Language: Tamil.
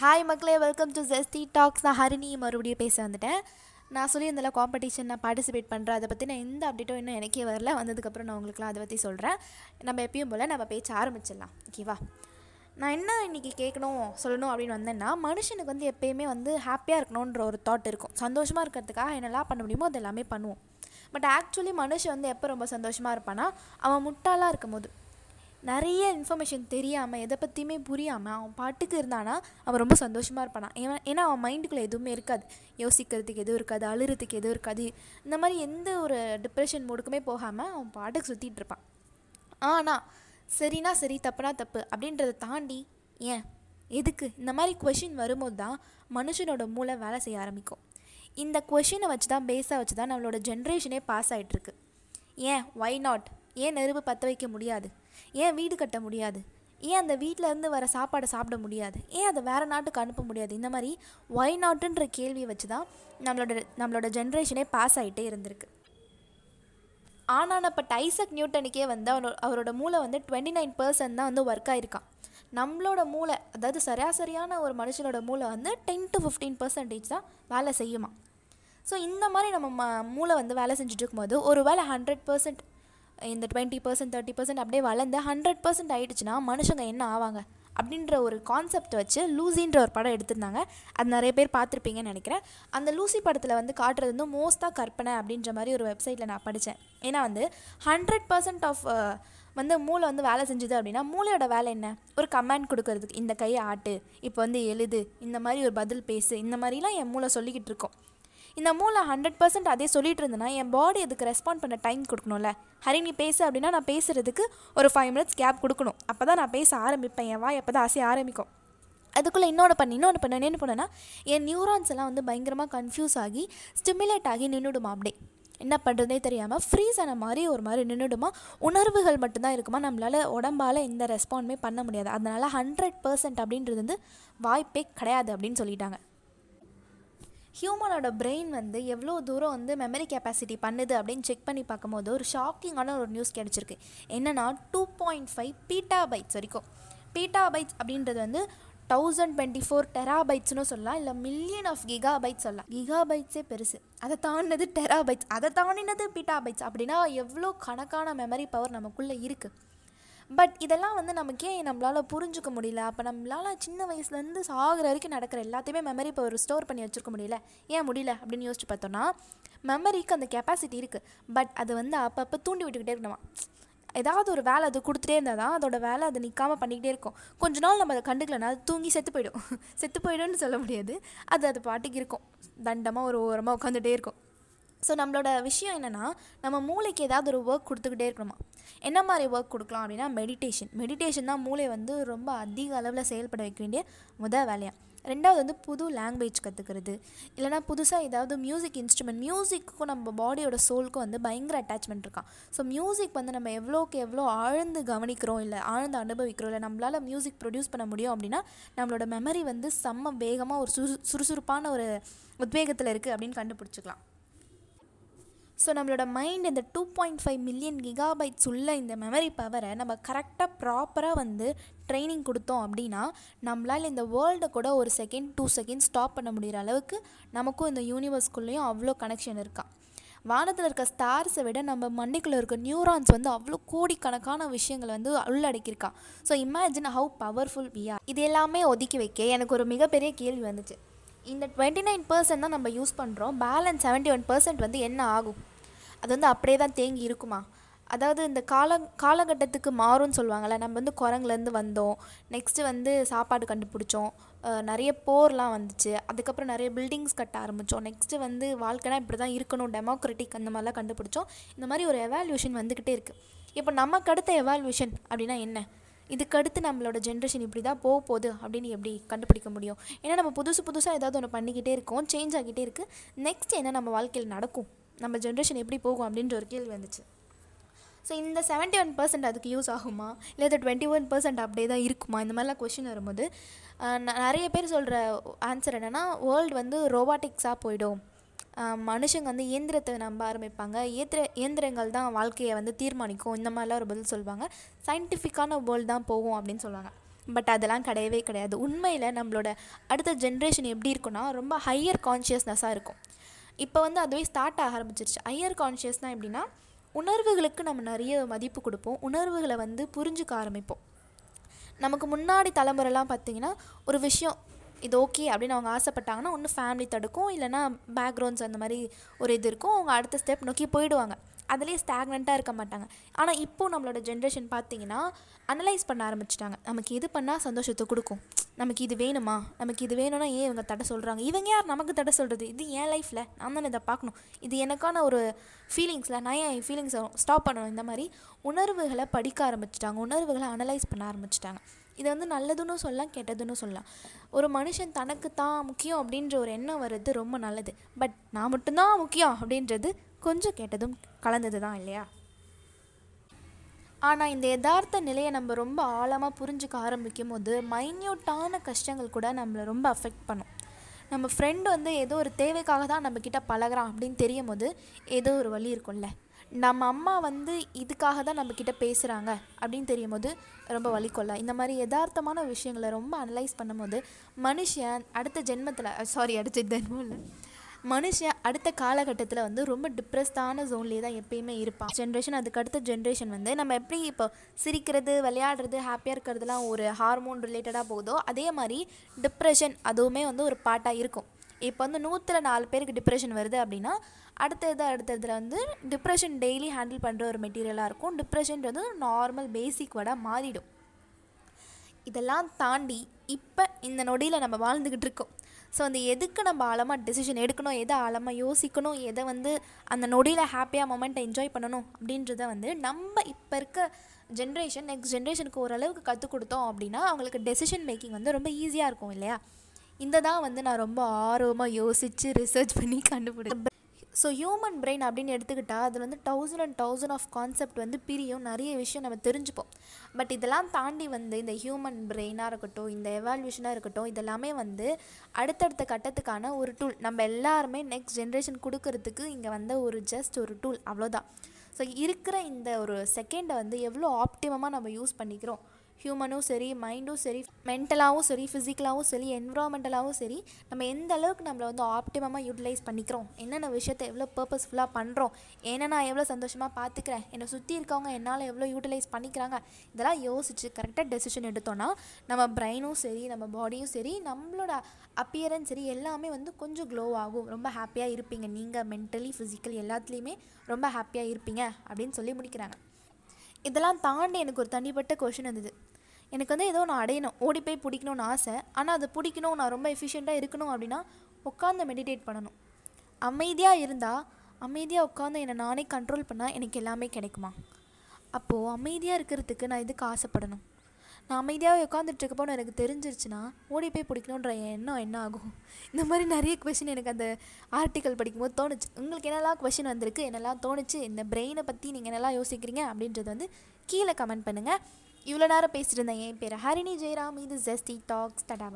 ஹாய் மக்களே வெல்கம் டு ஜெஸ்டி டாக்ஸ் நான் ஹரிணி மறுபடியும் பேச வந்துட்டேன். நான் சொல்லியிருந்தால காம்படிஷன் நான் பார்ட்டிசிபேட் பண்ணுறேன் அதை பற்றி நான் எந்த அப்டேட்டும் இன்னும் எனக்கே வரல. வந்ததுக்கப்புறம் நான் உங்களுக்குலாம் அதை பற்றி சொல்கிறேன் நம்ம எப்பயும் போல் நம்ம பேச்ச ஆரம்பிச்சிடலாம். ஓகேவா நான் என்ன இன்றைக்கி கேட்கணும் சொல்லணும் அப்படின்னு வந்தேன்னா மனுஷனுக்கு வந்து எப்பயுமே வந்து ஹாப்பியாக இருக்கணுன்ற ஒரு தாட் இருக்கும். சந்தோஷமாக இருக்கிறதுக்காக என்னெல்லாம் பண்ண முடியுமோ அது எல்லாமே பண்ணுவோம். பட் ஆக்சுவலி மனுஷன் வந்து எப்போ ரொம்ப சந்தோஷமாக இருப்பானா அவன் முட்டாளாக இருக்கும் போது நிறைய இன்ஃபர்மேஷன் தெரியாமல் எதை பற்றியுமே புரியாமல் அவன் பாட்டுக்கு இருந்தானா அவன் ரொம்ப சந்தோஷமாக இருப்பானா. ஏன் ஏன்னா அவன் மைண்டுக்குள்ளே எதுவுமே இருக்காது. யோசிக்கிறதுக்கு எதுவும் இருக்காது அழுறதுக்கு எதுவும் இருக்காது. இந்த மாதிரி எந்த ஒரு டிப்ரெஷன் மூடுக்குமே போகாமல் அவன் பாட்டுக்கு சுற்றிட்டு இருப்பான். ஆனால் சரினா சரி தப்புனா தப்பு அப்படின்றத தாண்டி ஏன்? எதுக்கு? இந்த மாதிரி கொஷின் வரும்போது தான் மனுஷனோட மூளை வேலை செய்ய ஆரம்பிக்கும். இந்த கொஷினை வச்சு தான் பேஸாக வச்சு தான் நம்மளோட ஜென்ரேஷனே பாஸ் ஆகிட்டுருக்கு ஏன்? ஒய் நாட் ஏன் நெருப்பு பற்ற வைக்க முடியாது? ஏன் வீடு கட்ட முடியாது? ஏன் அந்த வீட்டில் இருந்து வர சாப்பாடை சாப்பிட முடியாது? ஏன் அதை வேறு நாட்டுக்கு அனுப்ப முடியாது? இந்த மாதிரி ஒய் நாட்டுன்ற கேள்வியை வச்சு தான் நம்மளோட நம்மளோட ஜென்ரேஷனே பாஸ் ஆகிட்டே இருந்திருக்கு. ஆனால் இப்போ டைசக் நியூட்டனுக்கே வந்து அவனோட அவரோட மூளை வந்து டுவெண்ட்டி நைன் பர்சன்ட் தான் வந்து ஒர்க் ஆகிருக்கான் நம்மளோட மூளை அதாவது சராசரியான ஒரு மனுஷனோட மூளை வந்து டென் டு ஃபிஃப்டீன் பர்சன்டேஜ் தான் வேலை செய்யுமா ஸோ இந்த மாதிரி நம்ம ம மூளை வந்து வேலை செஞ்சுட்டு இருக்கும்போது ஒரு வேலை ஹண்ட்ரட் பர்சன்ட் இந்த டுவெண்ட்டி பர்சன்ட் தேர்ட்டி பர்சன்ட் அப்படியே வளர்ந்து ஹண்ட்ரட் பர்சன்ட் ஆகிடுச்சுன்னா மனுஷங்க என்ன ஆவாங்க? அப்படின்ற ஒரு கான்செப்ட் வச்சு லூசின்ற ஒரு படம் எடுத்திருந்தாங்க. அது நிறைய பேர் பார்த்துருப்பீங்கன்னு நினைக்கிறேன். அந்த லூசி படத்தில் வந்து காட்டுறது வந்து மோஸ்ட்டாக கற்பனை அப்படின்ற மாதிரி ஒரு வெப்சைட்டில் நான் படித்தேன் ஏன்னா வந்து ஹண்ட்ரட் பர்சன்ட் ஆஃப் வந்து மூளை வந்து வேலை செஞ்சுது அப்படின்னா மூளையோட வேலை என்ன? ஒரு கமாண்ட் கொடுக்கறதுக்கு இந்த கையை ஆட்டு இப்போ வந்து எழுது இந்த மாதிரி ஒரு பதில் பேசு இந்த மாதிரிலாம் என் மூளை சொல்லிக்கிட்டு இருக்கோம். இந்த மூளை ஹண்ட்ரட் பர்சன்ட் அதே சொல்லிட்டு இருந்தேன்னா என் பாடி அதுக்கு ரெஸ்பாண்ட் பண்ண டைம் கொடுக்கணும்ல. ஹரி நீ பேசு அப்படின்னா நான் பேசுகிறதுக்கு ஒரு ஃபைவ் மினிட்ஸ் கேப் கொடுக்கணும். அப்போ தான் நான் பேச ஆரம்பிப்பேன். என் வாய் அப்போ தான் அசைய ஆரம்பிக்கும். அதுக்குள்ளே இன்னொன்று பண்ணி இன்னொன்று பண்ண என்ன பண்ணேன்னா என் நியூரான்ஸ் எல்லாம் வந்து பயங்கரமாக கன்ஃபியூஸ் ஆகி ஸ்டிமுலேட் ஆகி நின்றுடுமா அப்படியே. என்ன பண்ணுறதே தெரியாமல் ஃப்ரீஸ் ஆன மாதிரி ஒரு மாதிரி நின்றுடுமா உணர்வுகள் மட்டும்தான் இருக்குமா. நம்மளால் உடம்பால் எந்த ரெஸ்பாண்டுமே பண்ண முடியாது. அதனால் ஹண்ட்ரட் பர்சன்ட் அப்படின்றது வந்து வாய்ப்பே கிடையாது அப்படின்னு சொல்லிட்டாங்க. ஹியூமனோட பிரெயின் வந்து எவ்வளோ தூரம் வந்து மெமரி கெப்பாசிட்டி பண்ணுது அப்படின்னு செக் பண்ணி பார்க்கும்போது ஒரு ஷாக்கிங்கான ஒரு நியூஸ் கிடச்சிருக்கு. என்னென்னா two point five beta bytes வரைக்கும். பீட்டா பைட்ஸ் அப்படின்றது வந்து தௌசண்ட் டுவெண்ட்டி ஃபோர் டெராபைட்ஸ்னு சொல்லலாம் இல்லை மில்லியன் ஆஃப் கிகா பைட்ஸ் சொல்லலாம். கிகா பைட்ஸே பெருசு. அதை தாண்டினது டெராபைட்ஸ் அதை தாண்டினது பீட்டா பைட்ஸ் அப்படின்னா எவ்வளோ கணக்கான மெமரி பவர் நமக்குள்ளே இருக்குது பட் இதெல்லாம் வந்து நமக்கே நம்மளால் புரிஞ்சுக்க முடியல. அப்போ நம்மளால் சின்ன வயசுலேருந்து சாகிற வரைக்கும் நடக்கிற எல்லாத்தையுமே மெமரி பவர் ஸ்டோர் பண்ணி வச்சுருக்க முடியல. ஏன் முடியல? அப்படின்னு யோசிச்சு பார்த்தோன்னா மெமரிக்கு அந்த கெப்பாசிட்டி இருக்குது பட் அது வந்து அப்பப்போ தூண்டி விட்டுக்கிட்டே இருக்கணுமா? ஏதாவது ஒரு வேலை அது கொடுத்துட்டே இருந்தால் தான் அதோட வேலை அது நிற்காமல் பண்ணிக்கிட்டே இருக்கும். கொஞ்ச நாள் நம்ம அதை கண்டுக்கலனா அது தூங்கி செத்து போயிடும். செத்து போயிடும்னு சொல்ல முடியாது. அது அது பாட்டுக்கு இருக்கும். தண்டமாக ஒரு ஓரமாக உட்காந்துட்டே இருக்கும். ஸோ நம்மளோட விஷயம் என்னென்னா நம்ம மூளைக்கு ஏதாவது ஒரு ஒர்க் கொடுத்துக்கிட்டே இருக்கணுமா? என்ன மாதிரி ஒர்க் கொடுக்கலாம் அப்படின்னா மெடிடேஷன் மெடிடேஷன் தான் மூளை வந்து ரொம்ப அதிக அளவில் செயல்பட வைக்க வேண்டிய முதல் வேலையாக ரெண்டாவது வந்து புது லாங்குவேஜ் கற்றுக்கிறது இல்லைனா புதுசாக ஏதாவது மியூசிக் இன்ஸ்ட்ருமெண்ட் மியூசிக்கும் நம்ம பாடியோட சோலுக்கும் வந்து பயங்கர அட்டாச்மெண்ட் இருக்கான் ஸோ மியூசிக் வந்து நம்ம எவ்வளோக்கு எவ்வளோ ஆழ்ந்து கவனிக்கிறோம் இல்லை ஆழ்ந்து அனுபவிக்கிறோம் இல்லை நம்மளால் மியூசிக் ப்ரொடியூஸ் பண்ண முடியும் அப்படின்னா நம்மளோட மெமரி வந்து செம்ம வேகமாக ஒரு சுறு சுறுசுறுப்பான ஒரு உத்வேகத்தில் இருக்குது அப்படின்னு கண்டுபிடிச்சிக்கலாம். ஸோ நம்மளோட மைண்ட் இந்த two point five million gigabytes உள்ள இந்த மெமரி பவரை நம்ம கரெக்டாக ப்ராப்பராக வந்து ட்ரைனிங் கொடுத்தோம் அப்படின்னா நம்மளால் இந்த வேர்ல்டை கூட ஒரு செகண்ட் டூ செகண்ட் ஸ்டாப் பண்ண முடிகிற அளவுக்கு நமக்கும் இந்த யூனிவர்ஸ்குள்ளேயும் அவ்வளோ கனெக்ஷன் இருக்கா. வானத்தில் இருக்க ஸ்டார்ஸை விட நம்ம மண்டைக்குள்ளே இருக்க நியூரான்ஸ் வந்து அவ்வளோ கோடிக்கணக்கான விஷயங்கள் வந்து உள்ளடக்கியிருக்கா. So imagine how powerful we are இது எல்லாமே ஒதுக்கி வைக்க எனக்கு ஒரு மிகப்பெரிய கேள்வி வந்துச்சு. இந்த டுவெண்ட்டி நைன் பர்சன்ட் தான் நம்ம யூஸ் பண்ணுறோம் பேலன்ஸ் செவன்ட்டி ஒன் பர்சன்ட் வந்து என்ன ஆகும்? அது வந்து அப்படியே தான் தேங்கி இருக்குமா? அதாவது இந்த கால காலகட்டத்துக்கு மாறும்னு சொல்லுவாங்கள்ல நம்ம வந்து குரங்குலேருந்து வந்தோம். நெக்ஸ்ட்டு வந்து சாப்பாடு கண்டுபிடிச்சோம். நிறைய போர்லாம் வந்துச்சு. அதுக்கப்புறம் நிறைய பில்டிங்ஸ் கட்ட ஆரம்பித்தோம் நெக்ஸ்ட்டு வந்து வாழ்க்கைனா இப்படி தான் இருக்கணும். டெமோக்ரெட்டிக் அந்த மாதிரிலாம் கண்டுபிடிச்சோம். இந்த மாதிரி ஒரு எவால்யூஷன் வந்துக்கிட்டே இருக்குது இப்போ நமக்கு அடுத்த எவால்யூஷன் அப்படின்னா என்ன? இதுக்கடுத்து நம்மளோட ஜென்ரேஷன் இப்படி தான் போக போகுது அப்படின்னு எப்படி கண்டுபிடிக்க முடியும்? ஏன்னா நம்ம புதுசு புதுசாக ஏதாவது ஒன்று பண்ணிக்கிட்டே இருக்கோம் சேஞ்ச் ஆகிட்டே இருக்குது நெக்ஸ்ட் என்ன நம்ம வாழ்க்கையில் நடக்கும்? நம்ம ஜென்ரேஷன் எப்படி போகும் அப்படின்ற ஒரு கேள்வி வந்துச்சு. ஸோ இந்த செவன்ட்டி ஒன் பர்சன்ட் அதுக்கு யூஸ் ஆகுமா? இல்லை இந்த டுவெண்ட்டி ஒன் பர்சன்ட் அப்படியே தான் இருக்குமா? இந்த மாதிரிலாம் கொஷின் வரும்போது நிறைய பேர் சொல்கிற ஆன்சர் என்னென்னா வேர்ல்டு வந்து ரோபாட்டிக்ஸாக போயிடும். மனுஷங்க வந்து இயந்திரத்தை நம்ப ஆரம்பிப்பாங்க. இயந்திர இயந்திரங்கள் தான் வாழ்க்கையை வந்து தீர்மானிக்கும். இந்த மாதிரிலாம் ஒரு பதில் சொல்லுவாங்க. சயின்டிஃபிக்கான வேர்ல்டு தான் போகும் அப்படின்னு சொல்லுவாங்க. பட் அதெல்லாம் கிடையவே கிடையாது. உண்மையில் நம்மளோட அடுத்த ஜென்ரேஷன் எப்படி இருக்குன்னா ரொம்ப ஹையர் கான்ஷியஸ்னஸாக இருக்கும். இப்போ வந்து அதுவே ஸ்டார்ட் ஆக ஆரம்பிச்சிருச்சு. ஹையர் கான்ஷியஸ்னால் எப்படின்னா உணர்வுகளுக்கு நம்ம நிறைய மதிப்பு கொடுப்போம். உணர்வுகளை வந்து புரிஞ்சுக்க ஆரம்பிப்போம். நமக்கு முன்னாடி தலைமுறைலாம் பார்த்திங்கன்னா ஒரு விஷயம் இது ஓகே அப்படின்னு அவங்க ஆசைப்பட்டாங்கன்னா ஒன்று ஃபேமிலி தடுக்கும் இல்லைனா பேக்ரவுண்ட்ஸ் அந்த மாதிரி ஒரு இது இருக்கும். அவங்க அடுத்த ஸ்டெப் நோக்கி போயிடுவாங்க. அதுலேயே ஸ்டாக்னண்ட்டாக இருக்க மாட்டாங்க. ஆனால் இப்போது நம்மளோட ஜென்ரேஷன் பார்த்தீங்கன்னா அனலைஸ் பண்ண ஆரம்பிச்சிட்டாங்க. நமக்கு இது பண்ணால் சந்தோஷத்தை கொடுக்கும். நமக்கு இது வேணுமா? நமக்கு இது வேணும்னா ஏன் இவங்க தடை சொல்கிறாங்க இவங்க யார்? நமக்கு தடை சொல்கிறது இது என் லைஃப்பில் நான் தானே இதை பார்க்கணும். இது எனக்கான ஒரு ஃபீலிங்ஸில் நான் ஏன் என் ஃபீலிங்ஸை ஸ்டாப் பண்ணணும்? இந்த மாதிரி உணர்வுகளை படிக்க ஆரம்பிச்சிட்டாங்க. உணர்வுகளை அனலைஸ் பண்ண ஆரம்பிச்சிட்டாங்க. இதை வந்து நல்லதுன்னு சொல்லலாம் கெட்டதுன்னு சொல்லலாம். ஒரு மனுஷன் தனக்கு தான் முக்கியம் அப்படின்ற ஒரு எண்ணம் வர்றது ரொம்ப நல்லது. பட் நான் மட்டும்தான் முக்கியம் அப்படின்றது கொஞ்சம் கெட்டதும் கலந்தது தான் இல்லையா? ஆனால் இந்த யதார்த்த நிலையை நம்ம ரொம்ப ஆழமாக புரிஞ்சுக்க ஆரம்பிக்கும் போது மைன்யூட்டான கஷ்டங்கள் கூட நம்மளை ரொம்ப அஃபெக்ட் பண்ணும். நம்ம ஃப்ரெண்டு வந்து ஏதோ ஒரு தேவைக்காக தான் நம்மக்கிட்ட பழகுறான் அப்படின்னு தெரியும் போது ஏதோ ஒரு வழி இருக்கும்ல. நம்ம அம்மா வந்து இதுக்காக தான் நம்மக்கிட்ட பேசுகிறாங்க அப்படின்னு தெரியும் போது ரொம்ப வலி கொள்ள இந்த மாதிரி யதார்த்தமான விஷயங்களை ரொம்ப அனலைஸ் பண்ணும்போது மனுஷன் அடுத்த ஜென்மத்தில் சாரி அடுத்த ஜென்மம் இல்லை. மனுஷன் அடுத்த காலகட்டத்தில் வந்து ரொம்ப டிப்ரெஸ்டான ஜோன்லேயே தான் எப்பயுமே இருப்பான். ஜென்ரேஷன் அதுக்கு அடுத்த ஜென்ரேஷன் வந்து நம்ம எப்படி இப்போ சிரிக்கிறது விளையாடுறது ஹாப்பியாக இருக்கிறதுலாம் ஒரு ஹார்மோன் ரிலேட்டடாக போகுதோ அதே மாதிரி டிப்ரெஷன் அதுவுமே வந்து ஒரு பாட்டாக இருக்கும். இப்போ வந்து நூற்றில் நாலு பேருக்கு டிப்ரெஷன் வருது அப்படின்னா அடுத்தது அடுத்ததில் வந்து டிப்ரெஷன் டெய்லி ஹேண்டில் பண்ணுற ஒரு மெட்டீரியலாக இருக்கும். டிப்ரெஷன் வந்து நார்மல் பேசிக் வேர்டாக மாறிடும். இதெல்லாம் தாண்டி இப்போ இந்த நொடியில் நம்ம வாழ்ந்துக்கிட்டு இருக்கோம். ஸோ அந்த எதுக்கு நம்ம ஆழமாக டெசிஷன் எடுக்கணும்? எதை ஆழமாக யோசிக்கணும்? எதை வந்து அந்த நொடியில் ஹாப்பியாக மொமெண்ட்டை என்ஜாய் பண்ணணும்? அப்படின்றத வந்து நம்ம இப்போ இருக்க ஜென்ரேஷன் நெக்ஸ்ட் ஜென்ரேஷனுக்கு ஓரளவுக்கு கற்றுக் கொடுத்தோம் அப்படின்னா அவங்களுக்கு டெசிஷன் மேக்கிங் வந்து ரொம்ப ஈஸியாக இருக்கும் இல்லையா? இந்த தான் வந்து நான் ரொம்ப ஆர்வமாக யோசித்து ரிசர்ச் பண்ணி கண்டுபிடிச்சேன் ஸோ ஹியூமன் பிரெயின் அப்படின்னு எடுத்துக்கிட்டால் அதில் வந்து thousand and thousand of concept வந்து பிரியும். நிறைய விஷயம் நம்ம தெரிஞ்சுப்போம். பட் இதெல்லாம் தாண்டி வந்து இந்த ஹியூமன் பிரெயினாக இருக்கட்டும் இந்த எவால்யூஷனாக இருக்கட்டும் இதெல்லாமே வந்து அடுத்தடுத்த கட்டத்துக்கான ஒரு டூல் நம்ம எல்லாருமே நெக்ஸ்ட் ஜென்ரேஷன் கொடுக்கறதுக்கு இங்கே வந்த ஒரு ஜஸ்ட் ஒரு டூல் அவ்வளோதான் ஸோ இருக்கிற இந்த ஒரு செகண்டை வந்து எவ்வளோ ஆப்டிமமாக நம்ம யூஸ் பண்ணிக்கிறோம்? ஹியூமனும் சரி மைண்டும் சரி மென்டலாகவும் சரி ஃபிசிக்கலாகவும் சரி என்விரான்மெண்டலாகவும் சரி நம்ம எந்த அளவுக்கு நம்மளை வந்து ஆப்டிமமாக யூட்டிலைஸ் பண்ணிக்கிறோம் என்னென்ன விஷயத்தை எவ்வளோ பர்பஸ்ஃபுல்லாக பண்ணுறோம் ஏன்னா நான் எவ்வளோ சந்தோஷமாக பார்த்துக்கிறேன் என்னை சுற்றி இருக்கவங்க என்னால் எவ்வளோ யூட்டிலைஸ் பண்ணிக்கிறாங்க இதெல்லாம் யோசித்து கரெக்டாக டெசிஷன் எடுத்தோன்னா நம்ம பிரெயினும் சரி நம்ம பாடியும் சரி நம்மளோட அப்பியரன்ஸ் சரி எல்லாமே வந்து கொஞ்சம் க்ளோ ஆகும். ரொம்ப ஹாப்பியாக இருப்பீங்க. நீங்கள் மென்டலி ஃபிசிக்கல் எல்லாத்துலேயுமே ரொம்ப ஹாப்பியாக இருப்பீங்க அப்படின்னு சொல்லி முடிக்கிறாங்க. இதெல்லாம் தாண்டி எனக்கு ஒரு தனிப்பட்ட கொஷின் இருந்தது எனக்கு வந்து ஏதோ நான் அடையணும் ஓடி போய் பிடிக்கணும்னு ஆசை. ஆனால் அதை பிடிக்கணும் நான் ரொம்ப எஃபிஷியண்ட்டாக இருக்கணும் அப்படின்னா உட்காந்து மெடிடேட் பண்ணணும். அமைதியாக இருந்தால் அமைதியாக உட்காந்து என்னை நானே கண்ட்ரோல் பண்ணால் எனக்கு எல்லாமே கிடைக்குமா? அப்போது அமைதியாக இருக்கிறதுக்கு நான் இதுக்கு ஆசைப்படணும்? நான் அமைதியாக உட்காந்துட்டு எனக்கு தெரிஞ்சிருச்சுன்னா ஓடி போய் பிடிக்கணுன்ற எண்ணம் என்ன ஆகும்? இந்த மாதிரி நிறைய கொஷின் எனக்கு அந்த ஆர்டிக்கல் படிக்கும்போது தோணுச்சு. உங்களுக்கு என்னெல்லாம் கொஷின் வந்திருக்கு? என்னெல்லாம் தோணுச்சு? இந்த பிரெயினை பற்றி நீங்கள் என்னெல்லாம் யோசிக்கிறீங்க? அப்படின்றது வந்து கீழே கமெண்ட் பண்ணுங்கள் இவ்வளோ நேரம் பேசிட்டு இருந்தேன். என் பேர் ஹரிணி ஜெயராம். இது ஜெஸ்டி டாக்ஸ் டடா